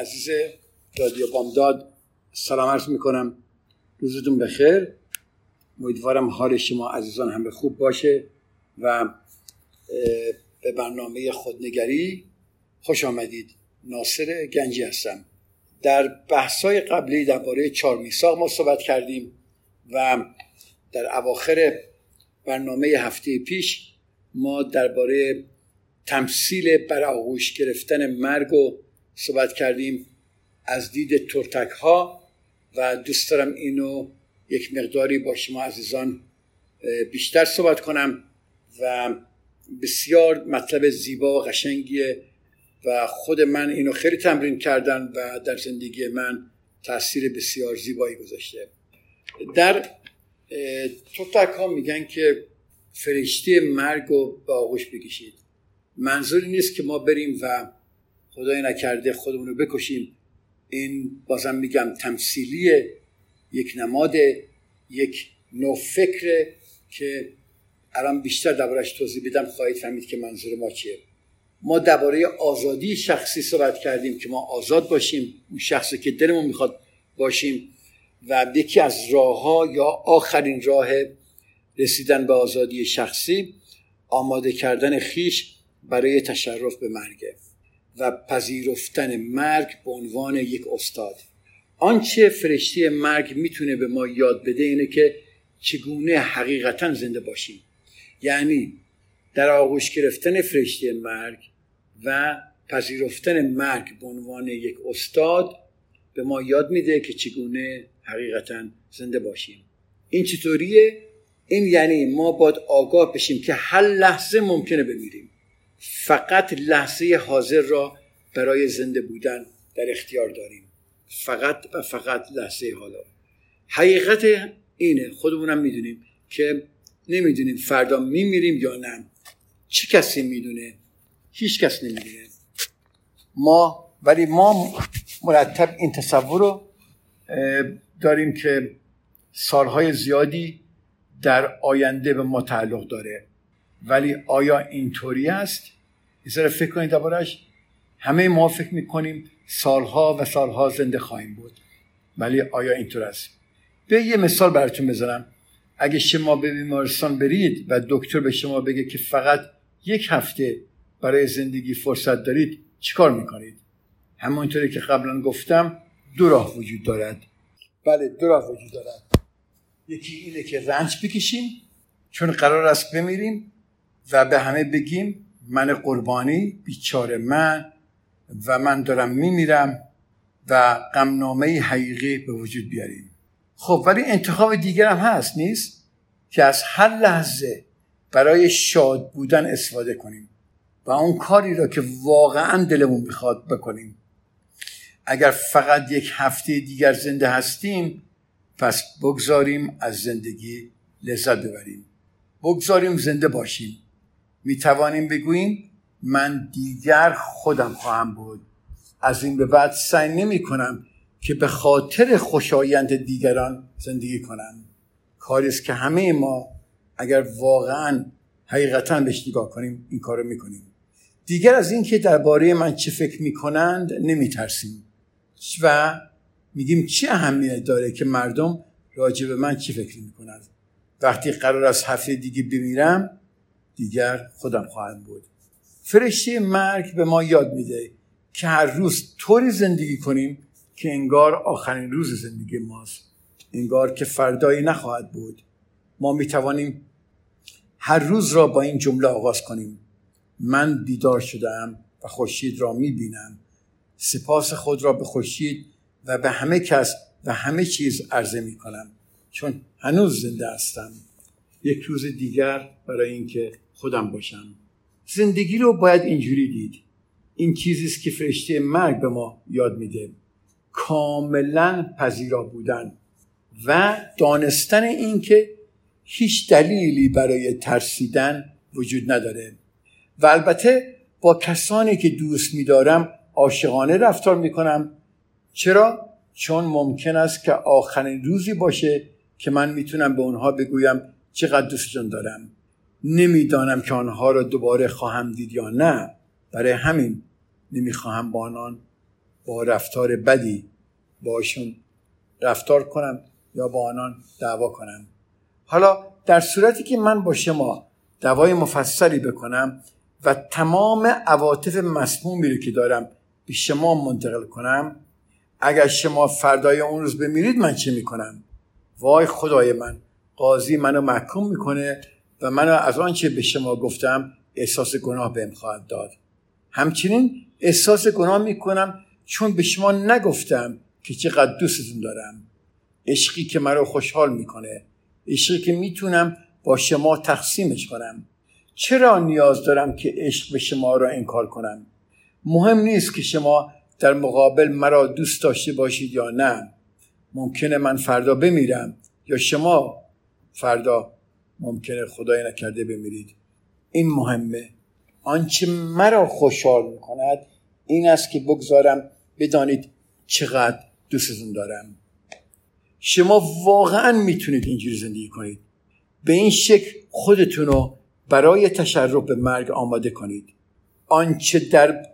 عزیز رادیو بامداد سلام عرض می‌کنم. روزتون بخیر. امیدوارم حال شما عزیزان هم به خوب باشه و به برنامه خودنگری خوش آمدید. ناصر گنجی هستم. در بحثای قبلی درباره چهار میثاق ما صحبت کردیم و در اواخر برنامه هفته پیش ما درباره تمثیل بر آغوش گرفتن مرگ و صحبت کردیم از دید ترتک ها و دوست دارم اینو یک مقداری با شما عزیزان بیشتر صحبت کنم و بسیار مطلب زیبا و قشنگیه و خود من اینو خیلی تمرین کردن و در زندگی من تاثیر بسیار زیبایی گذاشته. در ترتک ها میگن که فرشته مرگ رو به آغوش بکشید. منظوری نیست که ما بریم و خدای نکرده خودمون رو بکشیم. این بازم میگم تمثیلی یک نماد یک نوع فکره که الان بیشتر دربارش توضیح بدم خواهید فهمید که منظور ما چیه. ما درباره آزادی شخصی صحبت کردیم که ما آزاد باشیم اون شخصی که دلمون می‌خواد باشیم و یکی از راه ها یا آخرین راه رسیدن به آزادی شخصی آماده کردن خیش برای تشرف به مرگه و پذیرفتن مرگ به عنوان یک استاد. آنچه فرشته مرگ می‌تونه به ما یاد بده اینه که چگونه حقیقتا زنده باشیم. یعنی در آغوش گرفتن فرشته مرگ و پذیرفتن مرگ به عنوان یک استاد به ما یاد میده که چگونه حقیقتا زنده باشیم. این چطوریه؟ این یعنی ما باید آگاه بشیم که هر لحظه ممکنه بمیریم. فقط لحظه حاضر را برای زنده بودن در اختیار داریم. فقط و فقط لحظه حالا. حقیقت اینه خودمونم می‌دونیم که نمی‌دونیم فردا میمیریم یا نه. چه کسی می‌دونه؟ هیچ کس نمی‌دونه. ما ولی ما مرتب این تصور رو داریم که سالهای زیادی در آینده به ما تعلق داره. ولی آیا اینطوری است؟ یه فکر کنید دربارش همه ما فکر می‌کنیم سالها و سالها زنده خواهیم بود. ولی آیا اینطور است؟ به یه مثال براتون بزنم. اگه شما به بیمارستان برید و دکتر به شما بگه که فقط یک هفته برای زندگی فرصت دارید چیکار می‌کنید؟ همونطوری که قبلا گفتم دو راه وجود دارد. بله دو راه وجود دارد. یکی اینه که رنج بکشیم چون قرار است بمیریم. و به همه بگیم من قربانی بیچاره من و من دارم میمیرم و غمنامه حقیقی به وجود بیاریم. خب ولی انتخاب دیگر هم هست نیست؟ که از هر لحظه برای شاد بودن استفاده کنیم و اون کاری را که واقعا دلمون می‌خواد بکنیم. اگر فقط یک هفته دیگر زنده هستیم پس بگذاریم از زندگی لذت ببریم. بگذاریم زنده باشیم. می توانیم بگوییم من دیگر خودم خواهم بود. از این به بعد سعی نمی کنم که به خاطر خوشایند دیگران زندگی کنم. کاری است که همه ما اگر واقعا حقیقتا بهش نگاه کنیم این کارو می‌کنیم. دیگر از این که درباره من چه فکر می‌کنند نمیترسیم. و میگیم چه اهمیت داره که مردم راجع به من چی فکر می‌کنند. وقتی قرار از هفته دیگه بمیرم دیگر خودم خواهم بود. فرشته مرگ به ما یاد میده که هر روز طوری زندگی کنیم که انگار آخرین روز زندگی ماست. انگار که فردایی نخواهد بود. ما می‌توانیم هر روز را با این جمله آغاز کنیم. من بیدار شدم و خورشید را می‌بینم. سپاس خود را به خورشید و به همه کس و همه چیز عرضه می کنم چون هنوز زنده هستم. یک روز دیگر برای اینکه خودم باشم. زندگی رو باید اینجوری دید. این چیزی است که فرشته مرگ به ما یاد میده. کاملا پذیرا بودن و دانستن اینکه هیچ دلیلی برای ترسیدن وجود نداره. و البته با کسانی که دوست میدارم عاشقانه رفتار می‌کنم. چرا؟ چون ممکن است که آخرین روزی باشه که من می‌تونم به اونها بگویم چقدر دوستشون دارم. نمی‌دانم که آنها را دوباره خواهم دید یا نه. برای همین نمی‌خواهم با آنان با رفتار بدی باشون رفتار کنم یا با آنان دعوا کنم. حالا در صورتی که من با شما دوای مفصلی بکنم و تمام عواطف مسمومی رو که دارم به شما منتقل کنم اگر شما فردای اون روز بمیرید من چه می‌کنم؟ وای خدای من! قاضی منو محکوم می‌کنه و منو از آنچه به شما گفتم احساس گناه بهم خواهد داد. همچنین احساس گناه می‌کنم چون به شما نگفتم که چقدر دوستتون دارم. عشقی که مرا خوشحال می‌کنه عشقی که می‌تونم با شما تقسیمش کنم. چرا نیاز دارم که عشق به شما را انکار کنم؟ مهم نیست که شما در مقابل مرا دوست داشته باشید یا نه. ممکنه من فردا بمیرم یا شما فردا ممکنه خدای نکرده بمیرید. این مهمه. آنچه مرا خوشحال می‌کند این است که بگذارم بدانید چقدر دوستتون دارم. شما واقعا می‌تونید اینجوری زندگی کنید. به این شکل خودتون رو برای تشرف به مرگ آماده کنید. آنچه در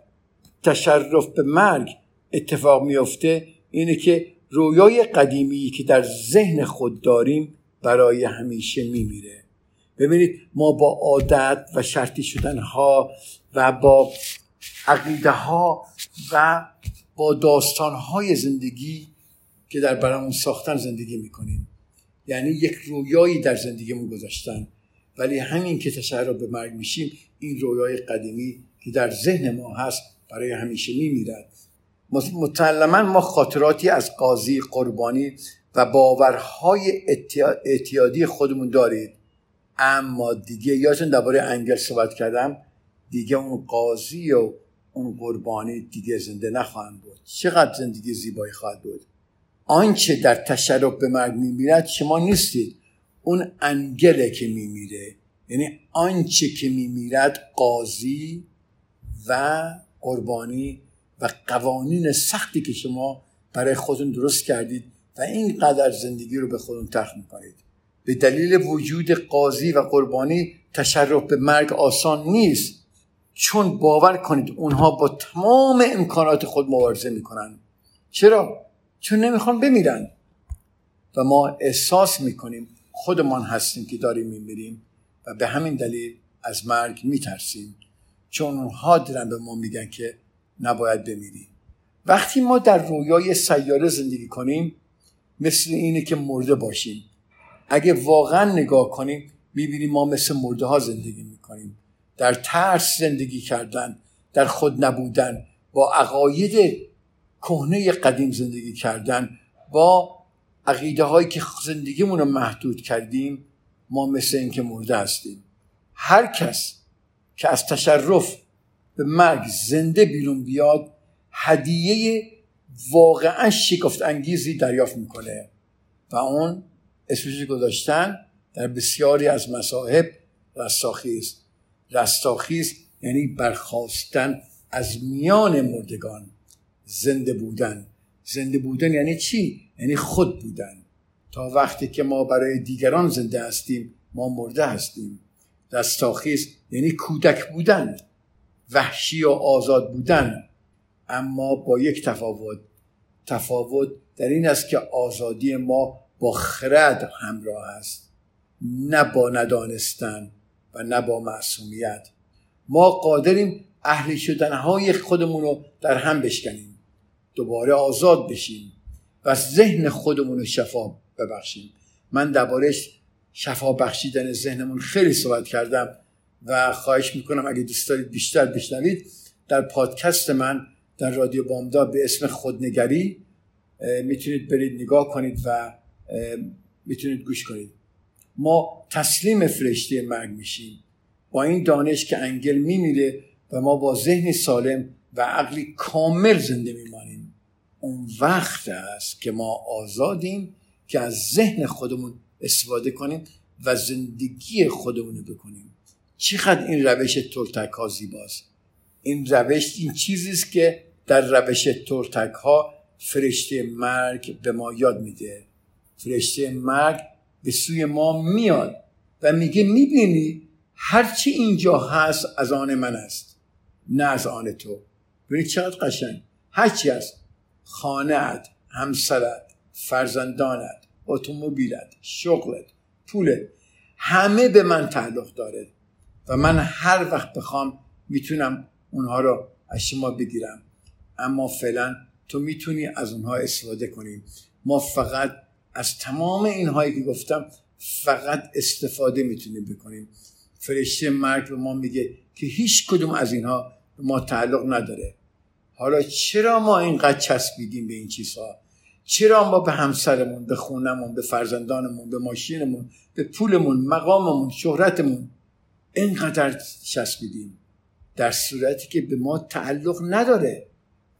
تشرف به مرگ اتفاق میافته اینه که رویای قدیمی که در ذهن خود داریم برای همیشه میمیره. ببینید ما با عادت و شرطی شدن ها و با عقیده ها و با داستان های زندگی که در برامون ساختن زندگی می‌کنیم. یعنی یک رویایی در زندگیمون گذاشتن. ولی همین که تشرف به مرگ میشیم این رویای قدیمی که در ذهن ما هست برای همیشه میمیرد. مطلما ما خاطراتی از قاضی قربانی و باورهای اعتیادی خودمون دارید. اما دیگه یادتون درباره انگل صحبت کردم. دیگه اون قاضی و اون قربانی دیگه زنده نخواهند بود. چقدر زندگی زیبایی خواهد بود. آنچه در تشرف به مرگ میمیرد شما نیستید. اون انگله که میمیره. یعنی آنچه که میمیرد قاضی و قربانی و قوانین سختی که شما برای خودتون درست کردید و اینقدر زندگی رو به خودتون تخت می‌کنید. به دلیل وجود قاضی و قربانی تشرف به مرگ آسان نیست. چون باور کنید اونها با تمام امکانات خود مبارزه می‌کنن. چرا؟ چون نمی‌خوان بمیرن. و ما احساس می‌کنیم خودمان هستیم که داریم میمیریم و به همین دلیل از مرگ میترسیم. چون اونها دارن به ما میگن که نباید بمیریم. وقتی ما در رویای سیاره زندگی کنیم مثل اینه که مرده باشیم. اگه واقعا نگاه کنیم می‌بینیم ما مثل مرده ها زندگی می‌کنیم. در ترس زندگی کردن در خود نبودن با عقاید کهنه قدیم زندگی کردن با عقیده هایی که زندگیمون رو محدود کردیم ما مثل اینکه مرده هستیم. هر کس که از تشرف به مرگ زنده بیرون بیاد هدیه واقعا شکفت انگیزی دریافت می‌کنه. و اون اسمش گذاشتن در بسیاری از مصاحب رستاخیز. رستاخیز یعنی برخواستن از میان مردگان زنده بودن. زنده بودن یعنی چی؟ یعنی خود بودن. تا وقتی که ما برای دیگران زنده هستیم ما مرده هستیم. رستاخیز یعنی کودک بودن وحشی و آزاد بودن. اما با یک تفاوت تفاوت در این است که آزادی ما با خرد همراه است نه با ندانستن و نه با معصومیت. ما قادریم اهل شدنهای خودمون رو در هم بشکنیم دوباره آزاد بشیم و ذهن خودمون رو شفا ببخشیم. من دربارهش شفا بخشیدن ذهنمون خیلی صحبت کردم و خواهش می‌کنم اگه دوست دارید بیشتر بشنوید در پادکست من در رادیو بامدا به اسم خودنگری می‌تونید برید نگاه کنید و می‌تونید گوش کنید. ما تسلیم فرشته مرگ میشیم. با این دانش که انگل میمیره و ما با ذهن سالم و عقلی کامل زنده میمانیم. اون وقت است که ما آزادیم که از ذهن خودمون استفاده کنیم و زندگی خودمون رو بکنیم. چقدر این روش تلتک ها زیباست. این روش این چیزی است که در روش تلتک ها فرشته مرگ به ما یاد میده. فرشته مرگ به سوی ما میاد و میگه می‌بینی هرچی اینجا هست از آن من است نه از آن تو. ببینید چقدر قشنگ. هرچی هست خانهت همسرت فرزندانت اتومبیلت شغلت پولت همه به من تعلق داره و من هر وقت بخوام می‌تونم اونها رو از شما بگیرم. اما فعلا تو می‌تونی از اونها استفاده کنیم ما فقط از تمام اینهایی که گفتم فقط استفاده می‌تونیم بکنیم. فرشته مرگ به ما میگه که هیچ کدوم از اینها به ما تعلق نداره. حالا چرا ما اینقدر چسبیدیم به این چیزها؟ چرا ما به همسرمون به خونمون به فرزندانمون به ماشینمون به پولمون مقاممون شهرتمون اینقدر چسبیدیم؟ در صورتی که به ما تعلق نداره.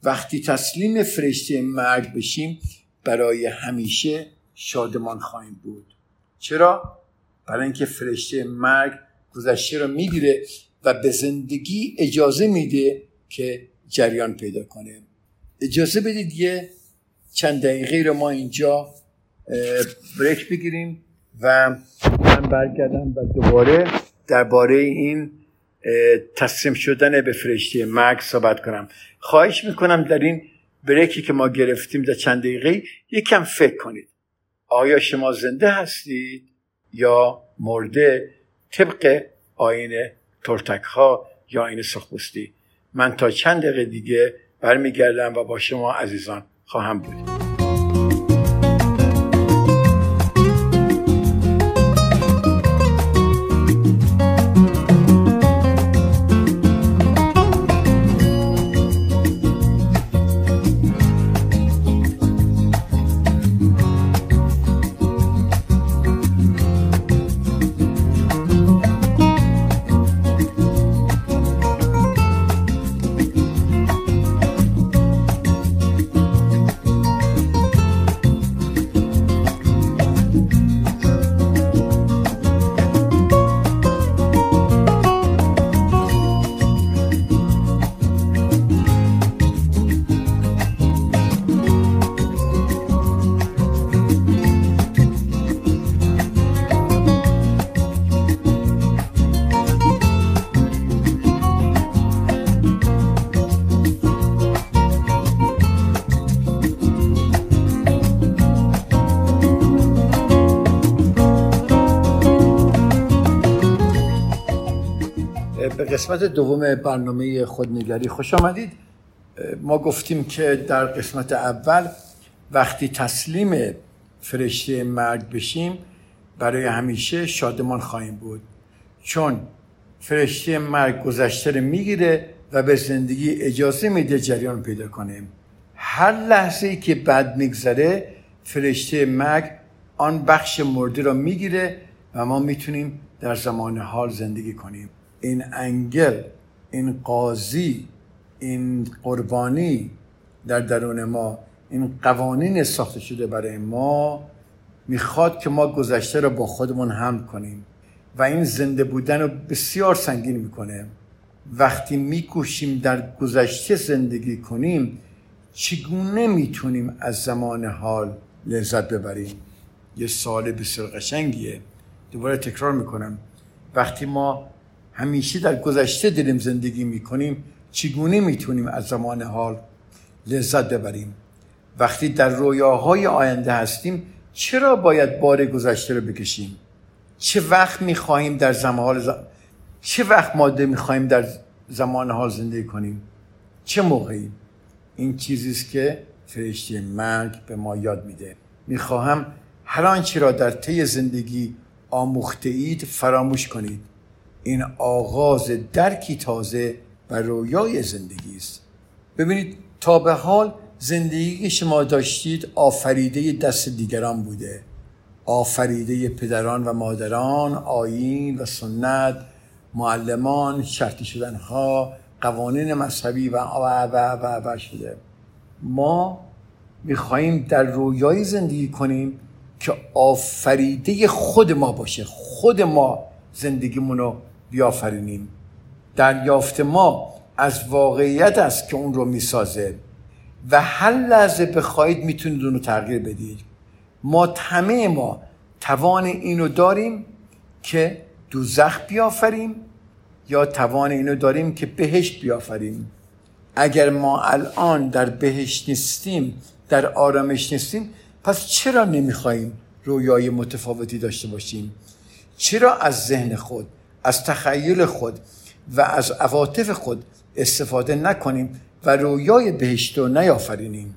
وقتی تسلیم فرشته مرگ بشیم برای همیشه شادمان خواهیم بود. چرا؟ برای اینکه فرشته مرگ گذشته رو می‌گیره و به زندگی اجازه میده که جریان پیدا کنه. اجازه بدید یه چند دقیقه رو ما اینجا بریک بگیریم و من برگردم و دوباره درباره این تسلیم شدن به فرشته مرگ صحبت کنم. خواهش می‌کنم در این بریکی که ما گرفتیم در چند دقیقه یکم فکر کنید. آیا شما زنده هستید یا مرده؟ طبق آین ترتک ها یا آین سخبستی من تا چند دقیقه دیگه برمیگردم و با شما عزیزان خواهم بود. قسمت دوم برنامه خودنگری. خوش آمدید. ما گفتیم که در قسمت اول وقتی تسلیم فرشته مرگ بشیم برای همیشه شادمان خواهیم بود. چون فرشته مرگ گذشته رو می‌گیره و به زندگی اجازه میده جریان پیدا کنیم. هر لحظه که بد میگذره فرشته مرگ آن بخش مرده را می‌گیره و ما می‌تونیم در زمان حال زندگی کنیم. این انگل این قاضی این قربانی در درون ما این قوانین ساخته شده برای ما می‌خواد که ما گذشته رو با خودمون هم کنیم و این زنده بودن رو بسیار سنگین می‌کنه. وقتی میکوشیم در گذشته زندگی کنیم چگونه می‌تونیم از زمان حال لذت ببریم؟ یه سال بسیار قشنگیه. دوباره تکرار می‌کنم. وقتی ما همیشه در گذشته داریم زندگی می‌کنیم چگونه می‌تونیم از زمان حال لذت ببریم؟ وقتی در رویاهای آینده هستیم چرا باید بار گذشته رو بکشیم؟ چه وقت می‌خواهیم در زمان حال چه وقت ماده می‌خواهیم در زمان حال زندگی کنیم؟ چه موقعی؟ این چیزی است که فرشته مرگ به ما یاد میده. می‌خواهم هر آنچه را در طی زندگی آموخته اید فراموش کنید. این آغاز درکی تازه و رویای زندگی است. ببینید تا به حال زندگی که شما داشتید آفریده دست دیگران بوده. آفریده پدران و مادران آیین و سنت معلمان شرطی شدنها قوانین مذهبی و و و و, و شده. ما می‌خواهیم در رویایی زندگی کنیم که آفریده خود ما باشه. خود ما زندگیمون رو بیافرینیم. دریافت ما از واقعیت است که اون رو می‌سازه و هر لحظه بخواهید می‌تونید اون رو تغییر بدید. ما همه ما توان اینو داریم که دوزخ بیافریم یا توان اینو داریم که بهشت بیافریم. اگر ما الان در بهشت نیستیم در آرامش نیستیم پس چرا نمی‌خواهیم رویای متفاوتی داشته باشیم؟ چرا از ذهن خود از تخیل خود و از عواطف خود استفاده نکنیم و رویای بهشت رو نیافرینیم.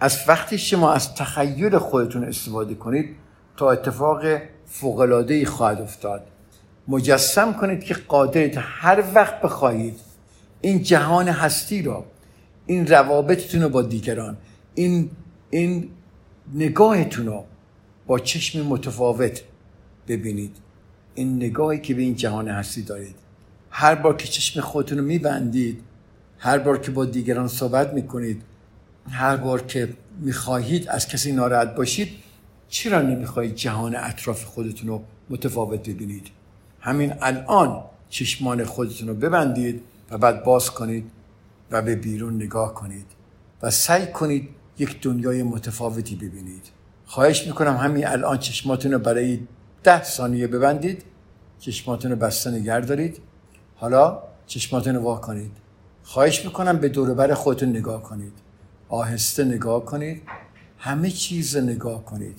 از وقتی شما از تخیل خودتون استفاده کنید تا اتفاق فوقلادهی خواهد افتاد. مجسم کنید که قادرید هر وقت بخواهید. این جهان هستی را این روابطتون رو با دیگران این, این نگاهتون رو با چشم متفاوت ببینید. این نگاهی که به این جهان هستی دارید. هر بار که چشم خودتون رو میبندید هر بار که با دیگران صحبت می‌کنید هر بار که می‌خواهید از کسی ناراحت باشید چرا نمی‌خواهید جهان اطراف خودتون رو متفاوت ببینید؟ همین الان چشمان خودتون رو ببندید و بعد باز کنید و به بیرون نگاه کنید و سعی کنید یک دنیای متفاوتی ببینید. خواهش می‌کنم همین الان چشماتون رو برای ده ثانیه ببندید. چشماتون رو بسته نگر دارید. حالا چشماتون رو وا کنید. خواهش می‌کنم به دوربر خودتون نگاه کنید. آهسته نگاه کنید. همه چیز نگاه کنید.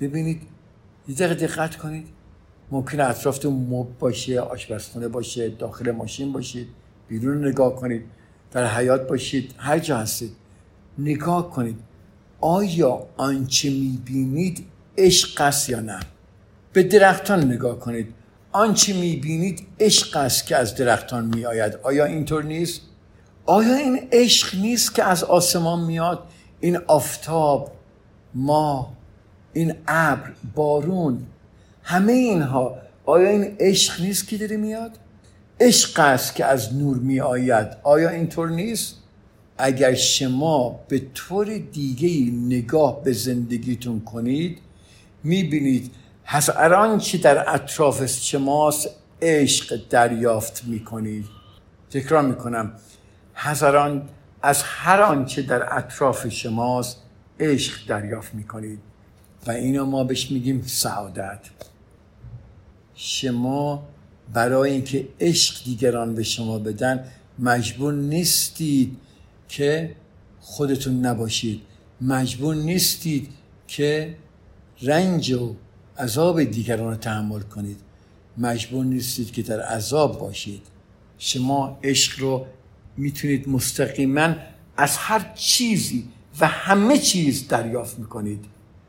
ببینید. یه دقیقه دقت کنید. ممکن اطرافتون مب باشه آشپزخونه باشه داخل ماشین باشید بیرون نگاه کنید. در حیات باشید. هر جا هستید. نگاه کنید. آیا آنچه می‌بینید عشق است یا نه؟ به درختان نگاه کنید. آنچه می‌بینید عشق است که از درختان میآید. آیا اینطور نیست؟ آیا این عشق نیست که از آسمان میاد این آفتاب ما این ابر بارون همه اینها آیا این عشق نیست که داره میاد عشق است که از نور می آید آیا اینطور نیست؟ اگر شما به طور دیگه نگاه به زندگیتون کنید می‌بینید هر آنچه در اطراف شماست؟ عشق دریافت می‌کنید تکرار می‌کنم. هزاران از هر آنچه در اطراف شماست عشق دریافت می‌کنید و اینو ما بهش میگیم سعادت. شما برای اینکه عشق دیگران به شما بدن مجبور نیستید که خودتون نباشید. مجبور نیستید که رنج و عذاب دیگران رو تحمل کنید. مجبور نیستید که در عذاب باشید. شما عشق رو می‌تونید مستقیما از هر چیزی و همه چیز دریافت می‌کنید.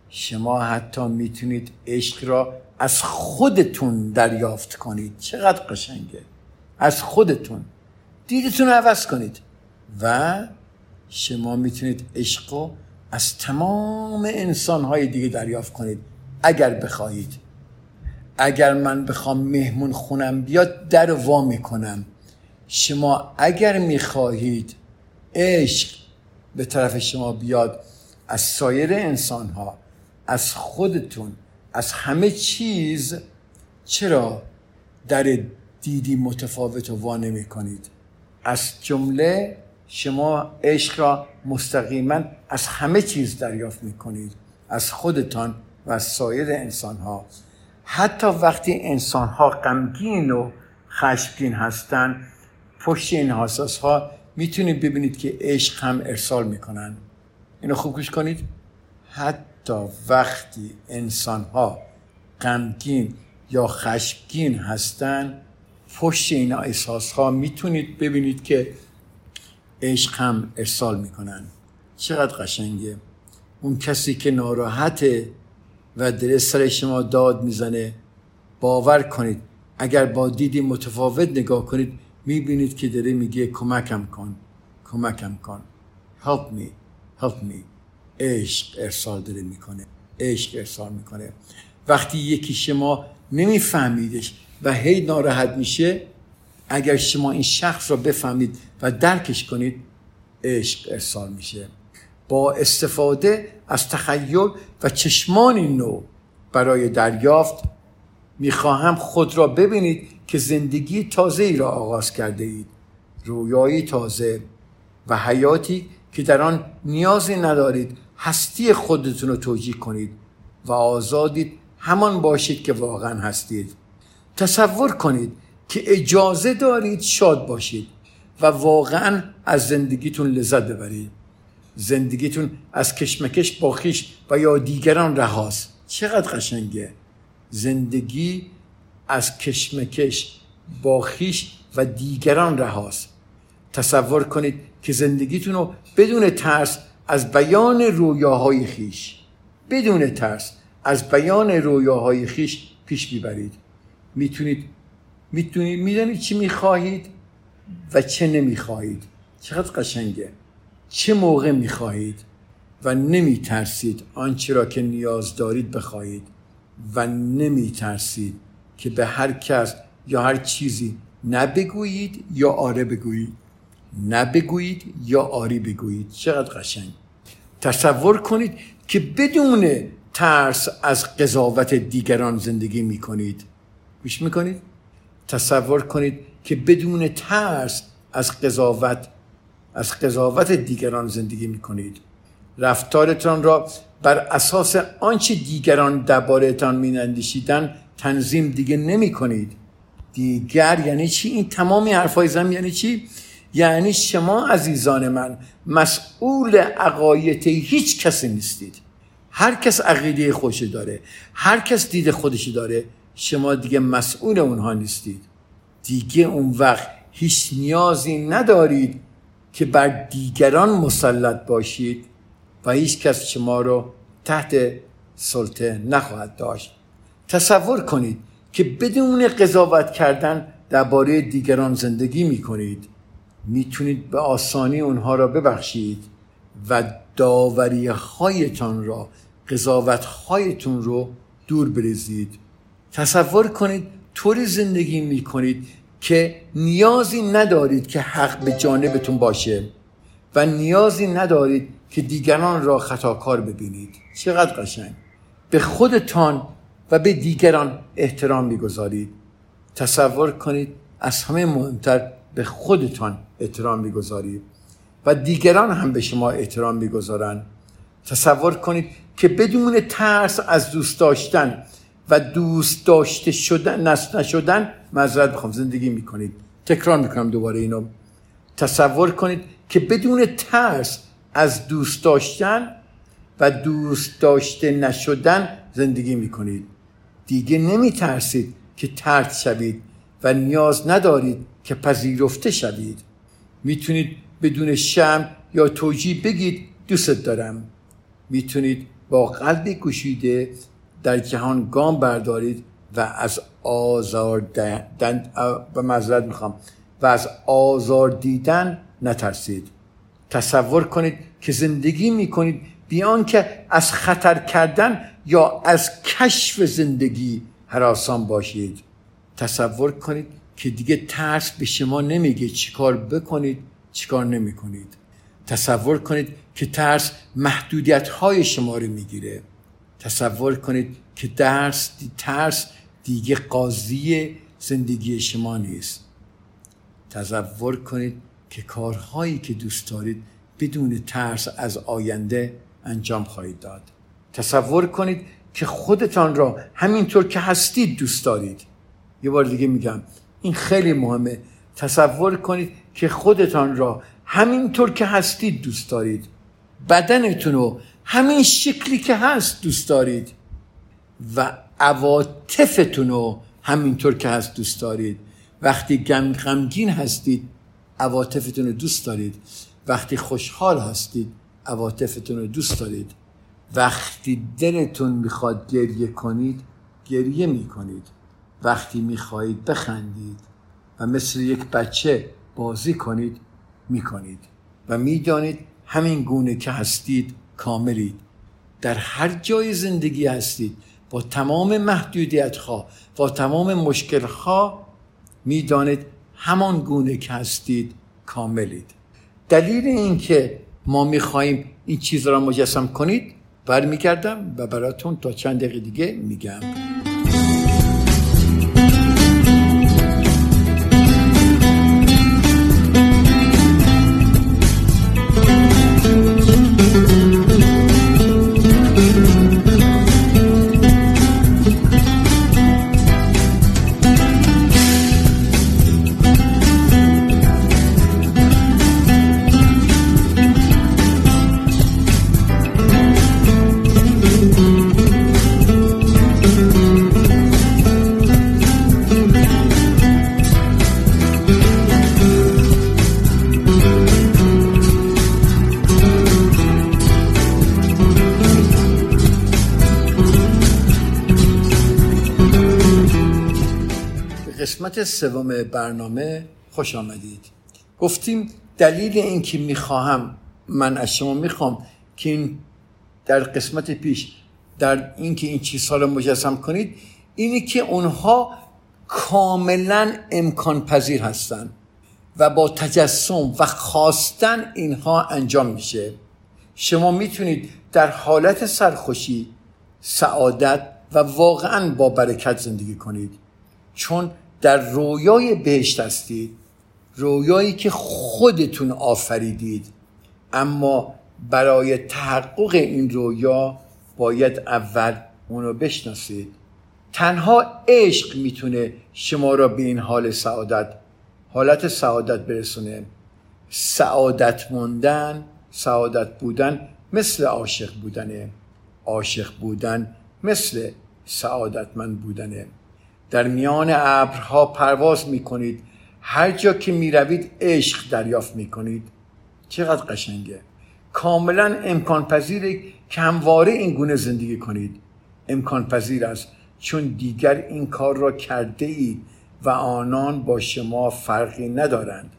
شما حتی می‌تونید عشق را از خودتون دریافت کنید. چقدر قشنگه. از خودتون. دیدتون رو عوض کنید. و شما می‌تونید عشق رو از تمام انسانهای دیگه دریافت کنید. اگر بخواهید. اگر من بخوام مهمون خونم بیاد در وا می‌کنم. شما اگر می‌خواهید عشق به طرف شما بیاد از سایر انسان ها از خودتون از همه چیز چرا در دیدی متفاوت و وا کنید از جمله شما عشق را مستقیما از همه چیز دریافت می کنید از خودتان و سایر انسان ها حتی وقتی انسان ها غمگین و خشمگین هستند پشت این حساس ها می‌تونید ببینید که عشق هم ارسال می‌کنن. اینو خوب گوش کنید. حتی وقتی انسان ها غمگین یا خشمگین هستن پشت این احساس ها می‌تونید ببینید که عشق هم ارسال می‌کنن. چقدر قشنگه. اون کسی که ناراحته و دل سر شما داد می‌زنه. باور کنید. اگر با دیدی متفاوت نگاه کنید می‌بینید که داره میگه کمکم کن کمکم کن. Help me help me. عشق ارسال داره می‌کنه عشق ارسال می‌کنه. وقتی یکی شما نمیفهمیدش و هی ناراحت میشه اگر شما این شخص را بفهمید و درکش کنید عشق ارسال میشه. با استفاده از تخیل و چشمان نو برای دریافت می‌خواهم خود را ببینید که زندگی تازه ای را آغاز کرده اید. رویایی تازه و حیاتی که در آن نیازی ندارید هستی خودتون رو توجیه کنید و آزادید همان باشید که واقعا هستید. تصور کنید که اجازه دارید شاد باشید و واقعا از زندگیتون لذت ببرید. زندگیتون از کشمکش با خیش و یا دیگران رهاست. چقدر قشنگه. زندگی از کشمکش با خیش و دیگران رهاست. تصور کنید که زندگیتون رو بدون ترس از بیان رویاهای خیش بدون ترس از بیان رویاهای خیش پیش می‌برید. می‌تونید می‌تونید می‌دونید چی می‌خواهید و چه نمی‌خواهید. چقدر قشنگه. چه موقع می‌خواهید و نمیترسید آنچه را که نیاز دارید بخواهید و نمیترسید که به هر کس یا هر چیزی نبگویید یا آره بگویید. نبگویید یا آری بگویید. چقدر قشنگ. تصور کنید که بدون ترس از قضاوت دیگران زندگی می‌کنید. گوش می‌کنید؟ تصور کنید که بدون ترس از قضاوت از قضاوت دیگران زندگی می‌کنید. رفتارتان را بر اساس آنچه دیگران دربارهتان مینندیشیدن تنظیم دیگه نمی کنید دیگر یعنی چی؟ این تمامی حرفای زم یعنی چی؟ یعنی شما عزیزان من مسئول عقایت هیچ کسی نیستید. هر کس عقیده خوش داره هر کس دید خودش داره شما دیگه مسئول اونها نیستید. دیگه اون وقت هیچ نیازی ندارید که بر دیگران مسلط باشید و هیچ کس شما رو تحت سلطه نخواهد داشت. تصور کنید که بدون قضاوت کردن درباره دیگران زندگی می کنید می‌تونید به آسانی اونها را ببخشید و داوری هایتان را قضاوت هایتون رو دور بریزید. تصور کنید طوری زندگی می کنید که نیازی ندارید که حق به جانبتون باشه و نیازی ندارید که دیگران را خطاکار ببینید. چقدر قشنگ. به خودتان و به دیگران احترام می‌گذارید. تصور کنید از همه مهمتر به خودتان احترام می‌گذارید و دیگران هم به شما احترام می‌گذارند تصور کنید که بدون ترس از دوست داشتن و دوست داشته شدن نست نشدن معذرت بخوام زندگی می‌کنید. تکرار می‌کنم دوباره اینو. تصور کنید که بدون ترس از دوست داشتن و دوست داشته نشدن زندگی می‌کنید. دیگه نمیترسید که ترد شوید و نیاز ندارید که پذیرفته شوید. می‌تونید بدون شم یا توجیه بگید دوست دارم. می‌تونید با قلب گشیده در جهان گام بردارید و از آزار دن و مذرت می‌خوام. و از آزار دیدن نترسید. تصور کنید که زندگی می‌کنید بیان که از خطر کردن یا از کشف زندگی حراسان باشید. تصور کنید که دیگه ترس به شما نمیگه چیکار بکنید چیکار نمی کنید تصور کنید که ترس محدودیت های شما رو می‌گیره. تصور کنید که درس ترس دیگه قاضی زندگی شما نیست. تصور کنید که کارهایی که دوست دارید بدون ترس از آینده انجام خواهید داد. تصور کنید که خودتان را همینطور که هستید دوست دارید. یه بار دیگه میگم این خیلی مهمه. تصور کنید که خودتان را همینطور که هستید دوست دارید. بدنتون رو همین شکلی که هست دوست دارید و عواطفتون رو همینطور که هست دوست دارید. وقتی غمگین هستید عواطفتون رو دوست دارید. وقتی خوشحال هستید عواطفتون رو دوست دارید. وقتی دلتون می‌خواد گریه کنید گریه می‌کنید. وقتی می‌خواهید بخندید و مثل یک بچه بازی کنید می‌کنید. و می‌دانید همین گونه که هستید کاملید. در هر جای زندگی هستید. با تمام محدودیت ها با تمام مشکل ها می‌دانید همان گونه که هستید کاملید. دلیل اینکه ما می‌خواهیم این چیز را مجسم کنید برمیگردم و براتون تا چند دقیقه دیگه میگم. سوم برنامه خوش آمدید. گفتیم دلیل اینکه می‌خواهم من از شما می‌خوام که این در قسمت پیش در اینکه این چیزها رو مجسم کنید اینی که اونها کاملا امکان پذیر هستند و با تجسم و خواستن اینها انجام میشه. شما می‌تونید در حالت سرخوشی سعادت و واقعا با برکت زندگی کنید. چون در رویای بهشت هستید رویایی که خودتون آفریدید اما برای تحقق این رویا باید اول اونو بشناسید. تنها عشق می‌تونه شما را به این حال سعادت حالت سعادت برسونه. سعادت موندن سعادت بودن مثل عاشق بودنه. عاشق بودن مثل سعادتمند بودنه. در میان ابرها پرواز می کنید هر جا که می روید عشق دریافت می کنید چقدر قشنگه. کاملا امکان پذیره که این گونه زندگی کنید. امکان پذیر است. چون دیگر این کار را کرده اید و آنان با شما فرقی ندارند.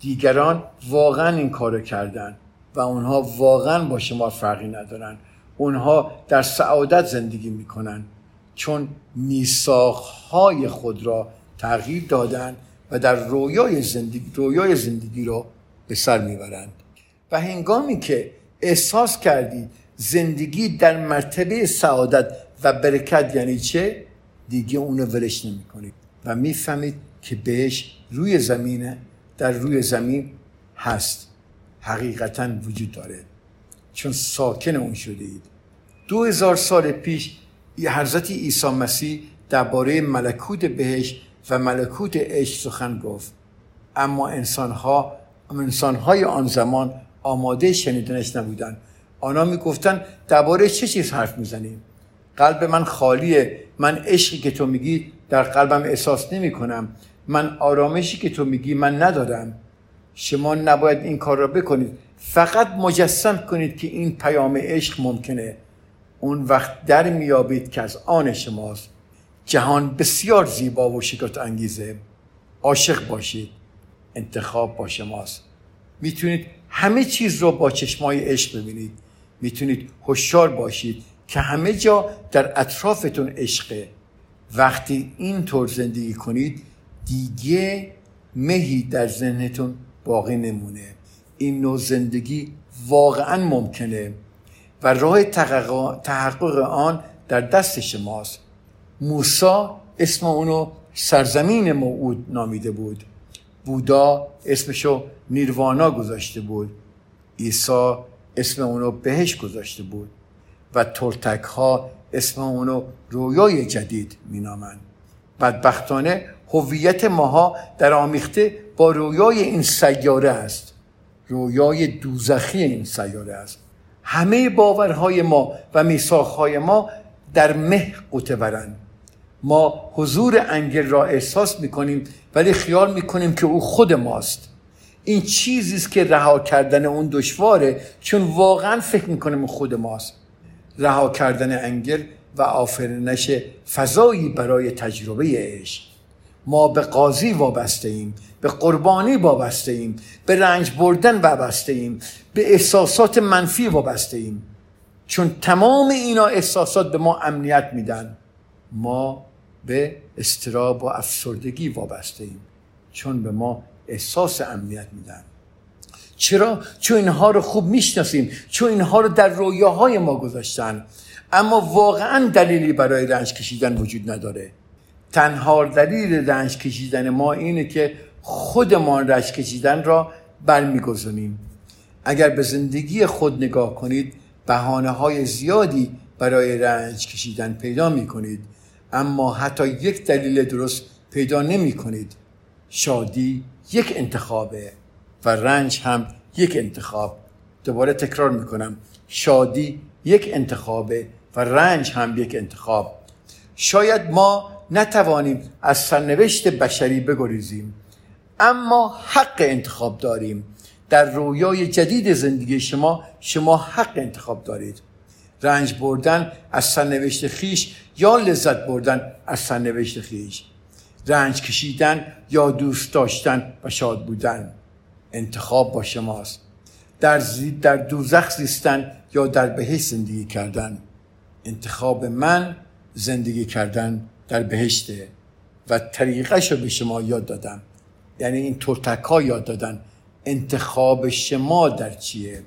دیگران واقعا این کار را کردند و اونها واقعا با شما فرقی ندارند. اونها در سعادت زندگی می‌کنند. چون میساخهای خود را تغییر دادند و در رویای زندگی, رویای زندگی را به سر می‌برند. و هنگامی که احساس کردید زندگی در مرتبه سعادت و برکت یعنی چه؟ دیگه اونو ولش نمی کنید و می‌فهمید که بهش روی زمینه در روی زمین هست. حقیقتا وجود داره. چون ساکن اون شده اید دو هزار سال پیش حضرت عیسی مسیح درباره ملکوت بهش و ملکوت عشق سخن گفت. اما انسانها انسانهای آن زمان آماده شنیدنش نبودند. آنها می‌گفتند درباره چه چیز حرف می‌زنیم؟ قلب من خالیه. من عشقی که تو میگی در قلبم احساس نمی کنم من آرامشی که تو میگی من ندارم. شما نباید این کار را بکنید. فقط مجسم کنید که این پیام عشق ممکنه. اون وقت در میابید که از آن شماست. جهان بسیار زیبا و شکرت انگیزه. عاشق باشید. انتخاب با شماست. می‌تونید همه چیز رو با چشمای عشق ببینید. می‌تونید هوشیار باشید که همه جا در اطرافتون عشقه وقتی این طور زندگی کنید دیگه مهی در ذهنتون باقی نمونه. این نوع زندگی واقعا ممکنه. و راه تحقق آن در دست شماست موسا اسم اونو سرزمین موعود نامیده بود. بودا اسمشو نیروانا گذاشته بود. عیسی اسم اونو بهش گذاشته بود و ترتک ها اسم اونو رویای جدید مینامند. بدبختانه هویت ماها در آمیخته با رویای این سیاره است. رویای دوزخی این سیاره است. همه باورهای ما و میساخهای ما در مه قطورند ما حضور انگل را احساس می‌کنیم ولی خیال می‌کنیم که او خود ماست. این چیزی است که رها کردن اون دشواره چون واقعا فکر می‌کنیم خود ماست. رها کردن انگل و آفرینش فضایی برای تجربه عشق. ما به قاضی وابسته ایم به قربانی وابسته ایم به رنج بردن وابسته ایم به احساسات منفی وابسته ایم. چون تمام اینا احساسات به ما امنیت میدن ما به استراب و افسردگی وابسته ایم. چون به ما احساس امنیت میدن. چرا؟ چون اینها رو خوب می‌شناسیم چون اینها رو در رویاهای ما گذاشتن. اما واقعا دلیلی برای رنج کشیدن وجود نداره. تنها دلیل رنج کشیدن ما اینه که خودمان رنج کشیدن را برمیگذاریم اگر به زندگی خود نگاه کنید بحانه های زیادی برای رنج کشیدن پیدا می کنید اما حتی یک دلیل درست پیدا نمی کنید شادی یک انتخابه و رنج هم یک انتخاب. دوباره تکرار می کنم شادی یک انتخابه و رنج هم یک انتخاب. شاید ما نتوانیم از سرنوشت بشری بگریزیم. اما حق انتخاب داریم. در رویای جدید زندگی شما شما حق انتخاب دارید. رنج بردن از سرنوشت خیش یا لذت بردن از سرنوشت خیش؟ رنج کشیدن یا دوست داشتن و شاد بودن؟ انتخاب با شماست. در, زید در دوزخ زیستن یا در بهشت زندگی کردن؟ انتخاب من زندگی کردن در بهشته و طریقش رو به شما یاد دادم. یعنی این ترتک یاد دادن. انتخاب شما در چیه؟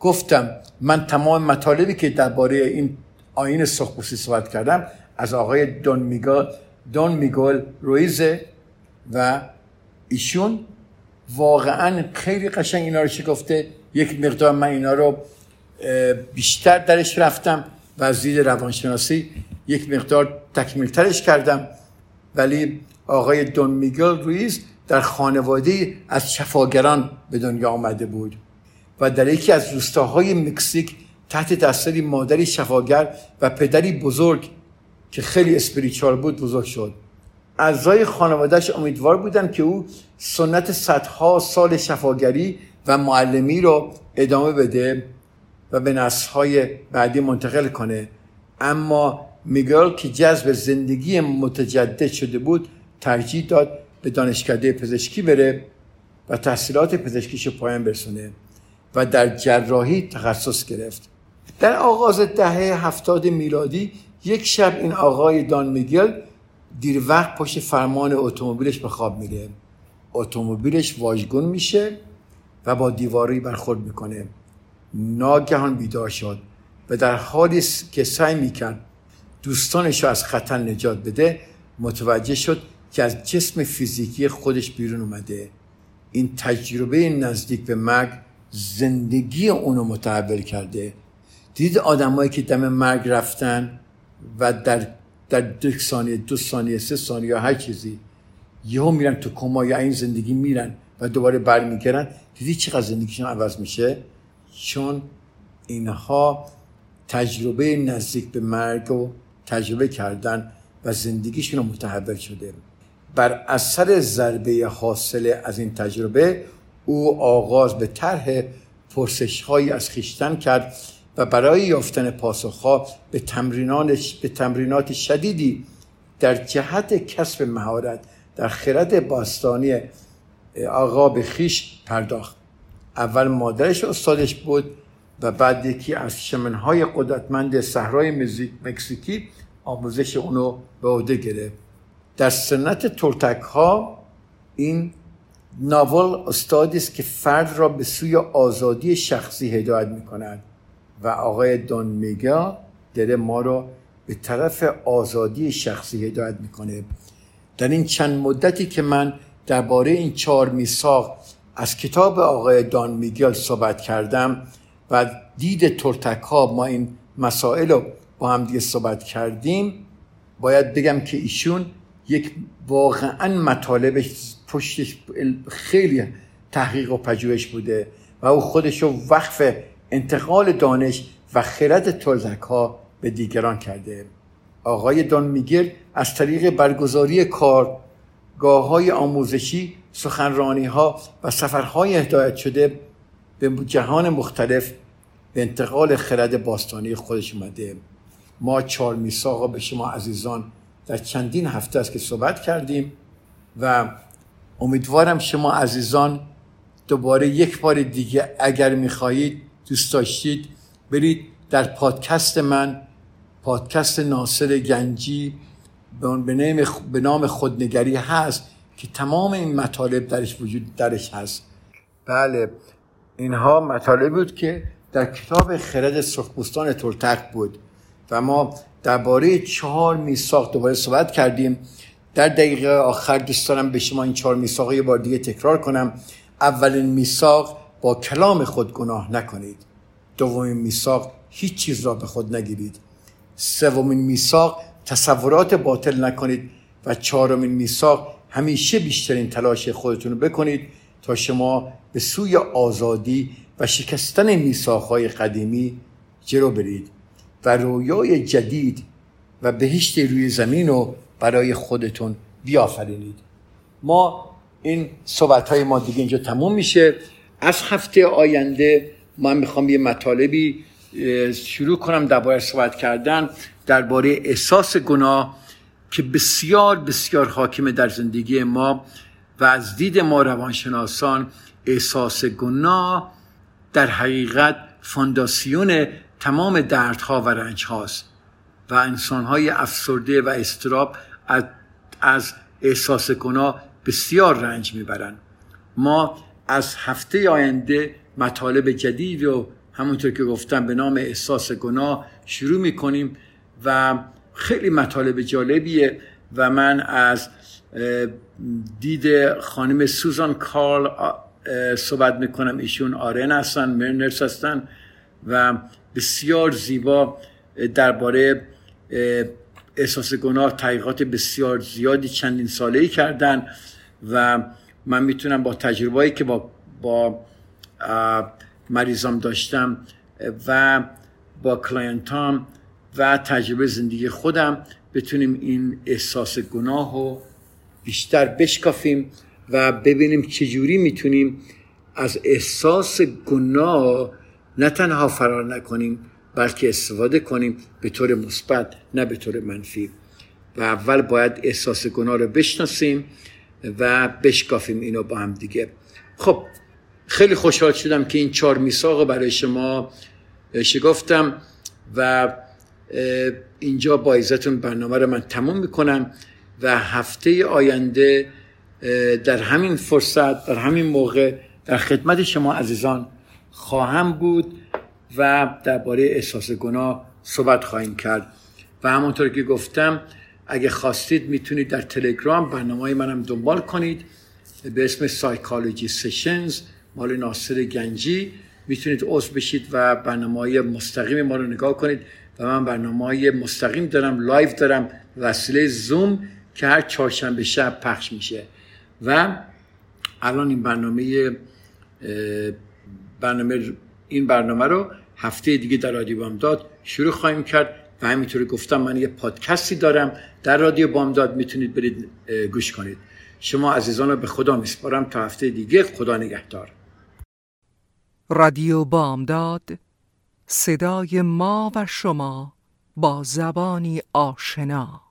گفتم من تمام مطالبی که درباره این آین سخبوسی صحبت کردم از آقای دون میگل دون میگل رویزه و ایشون واقعا خیلی قشنگ اینا رو گفته یک مقدار من اینا رو بیشتر درش رفتم و از دید روانشناسی یک مقدار تکمیلترش کردم. ولی آقای دون میگل رویز در خانواده از شفاگران به دنیا آمده بود و در یکی از روستاهای مکزیک تحت تاثیر مادری شفاگر و پدری بزرگ که خیلی اسپریچوال بود بزرگ شد. اعضای خانوادهش امیدوار بودن که او سنت صدها سال شفاگری و معلمی رو ادامه بده و به نسلهای بعدی منتقل کنه. اما میگل که جذب زندگی متجدد شده بود ترجیح داد به دانشکده پزشکی بره و تحصیلات پزشکیش پایان برسونه و در جراحی تخصص گرفت. در آغاز دهه هفتاد میلادی یک شب این آقای دان میگل دیر وقت پشت فرمان اتومبیلش به خواب میره. اتومبیلش واژگون میشه و با دیواری برخورد می‌کنه. ناگهان بیدار شد و در حالی که سعی می‌کرد دوستانش رو از خطر نجات بده متوجه شد که از جسم فیزیکی خودش بیرون اومده. این تجربه نزدیک به مرگ زندگی اونو متحول کرده. دید آدمایی که دم مرگ رفتن و در در دو ثانیه دو ثانیه سه ثانیه یا هر چیزی یهو میرن تو کما یا این زندگی میرن و دوباره برمیگردن. دیدی چقدر زندگیشون عوض میشه؟ چون اینها تجربه نزدیک به مرگ رو تجربه کردن و زندگیشون متحول شده. بر اثر ضربه حاصله از این تجربه او آغاز به طرح پرسش از خیشتن کرد و برای یافتن پاسخها به به تمرینات شدیدی در جهت کسب مهارت در خرد باستانی آقا به خیش پرداخت. اول مادرش استادش بود و بعد یکی از شمنهای قدرتمند صحرای مکزیکی آموزش اونو به عهده گرفت. در سنت ترتک ها این ناول استادی است که فرد را به سوی آزادی شخصی هدایت می کند و آقای دون میگا داره ما را به طرف آزادی شخصی هدایت می‌کنه. در این چند مدتی که من درباره این چهار میساق از کتاب آقای دان میگل صحبت کردم و دید ترتک ها ما این مسائل رو با هم دیگه صحبت کردیم باید بگم که ایشون یک واقعا مطالبش پشتش خیلی تحقیق و پژوهش بوده و او خودش رو وقف انتقال دانش و خرد تلزک ها به دیگران کرده. آقای دان میگل از طریق برگزاری کارگاه های آموزشی سخنرانی ها و سفرهای هدایت شده به جهان مختلف به انتقال خرد باستانی خودش اومده. ما چهار میساقا به شما عزیزان در چندین هفته است که صحبت کردیم و امیدوارم شما عزیزان دوباره یک بار دیگه اگر می‌خواهید دوست داشتید برید در پادکست من پادکست ناصر گنجی به نام خودنگری هست که تمام این مطالب درش وجود درش هست. بله. اینها مطالب بود که در کتاب خرد سرخپوستان ترتق بود و ما درباره چهار میثاق دوباره صحبت کردیم. در دقیقه آخر دوست دارم به شما این چهار میثاق یه بار دیگه تکرار کنم. اولین میثاق با کلام خود گناه نکنید. دومین میثاق هیچ چیز را به خود نگیرید. سومین میثاق تصورات باطل نکنید و چهارمین میثاق همیشه بیشترین تلاش خودتون رو بکنید تا شما به سوی آزادی و شکستن میثاقهای قدیمی جلو برید و رویای جدید و بهشت روی زمین رو برای خودتون بیافرینید. ما این صحبت ما دیگه اینجا تموم میشه. از هفته آینده من می‌خوام یه مطالبی شروع کنم درباره صحبت کردن درباره احساس گناه که بسیار بسیار حاکم در زندگی ما و از دید ما روانشناسان احساس گناه در حقیقت فانداسیون تمام دردها و رنج هاست و انسان های افسرده و استراب از, احساس گناه بسیار رنج می‌برند ما از هفته آینده مطالب جدید رو همونطور که گفتم به نام احساس گناه شروع می‌کنیم و خیلی مطالب جالبیه و من از دید خانم سوزان کارل صحبت می‌کنم. ایشون RN هستن nurse هستن و بسیار زیبا درباره احساس گناه تحقیقات بسیار زیادی چندین ساله ای کردن و من می‌تونم با تجربه‌ای که با با مریضام داشتم و با client ام و تجربه زندگی خودم بتونیم این احساس گناه رو بیشتر بشکافیم. و ببینیم چجوری می‌تونیم از احساس گناه نه تنها فرار نکنیم بلکه استفاده کنیم به طور مثبت نه به طور منفی. و اول باید احساس گناه رو بشناسیم و بشکافیم اینو با هم دیگه. خب خیلی خوشحال شدم که این چهار میثاق برای شما شگفتم و اینجا با عزتون برنامه رو من تموم می‌کنم و هفته آینده در همین فرصت در همین موقع در خدمت شما عزیزان خواهم بود و درباره احساس گناه صحبت خواهیم کرد. و همونطور که گفتم اگه خواستید می‌تونید در تلگرام برنامه منم دنبال کنید. به اسم سایکالوجی سشنز مال ناصر گنجی. می‌تونید عضو بشید و برنامه های مستقیم ما رو نگاه کنید. و من برنامه های مستقیم دارم live دارم. وسیله زوم که هر چهارشنبه شب پخش میشه. و الان این برنامه برنامه این برنامه رو هفته دیگه در رادیو بامداد شروع خواهیم کرد و همینطور گفتم من یه پادکستی دارم در رادیو بامداد می‌تونید برید گوش کنید. شما عزیزان رو به خدا میسپارم تا هفته دیگه خدا نگهدار. رادیو بامداد صدای ما و شما با زبانی آشنا.